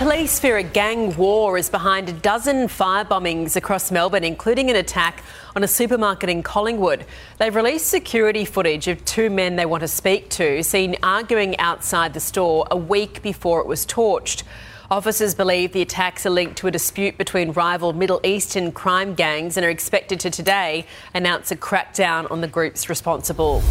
Police fear a gang war is behind a dozen fire bombings across Melbourne, including an attack on a supermarket in Collingwood. They've released security footage of two men they want to speak to, seen arguing outside the store a week before it was torched. Officers believe the attacks are linked to a dispute between rival Middle Eastern crime gangs and are expected to today announce a crackdown on the groups responsible.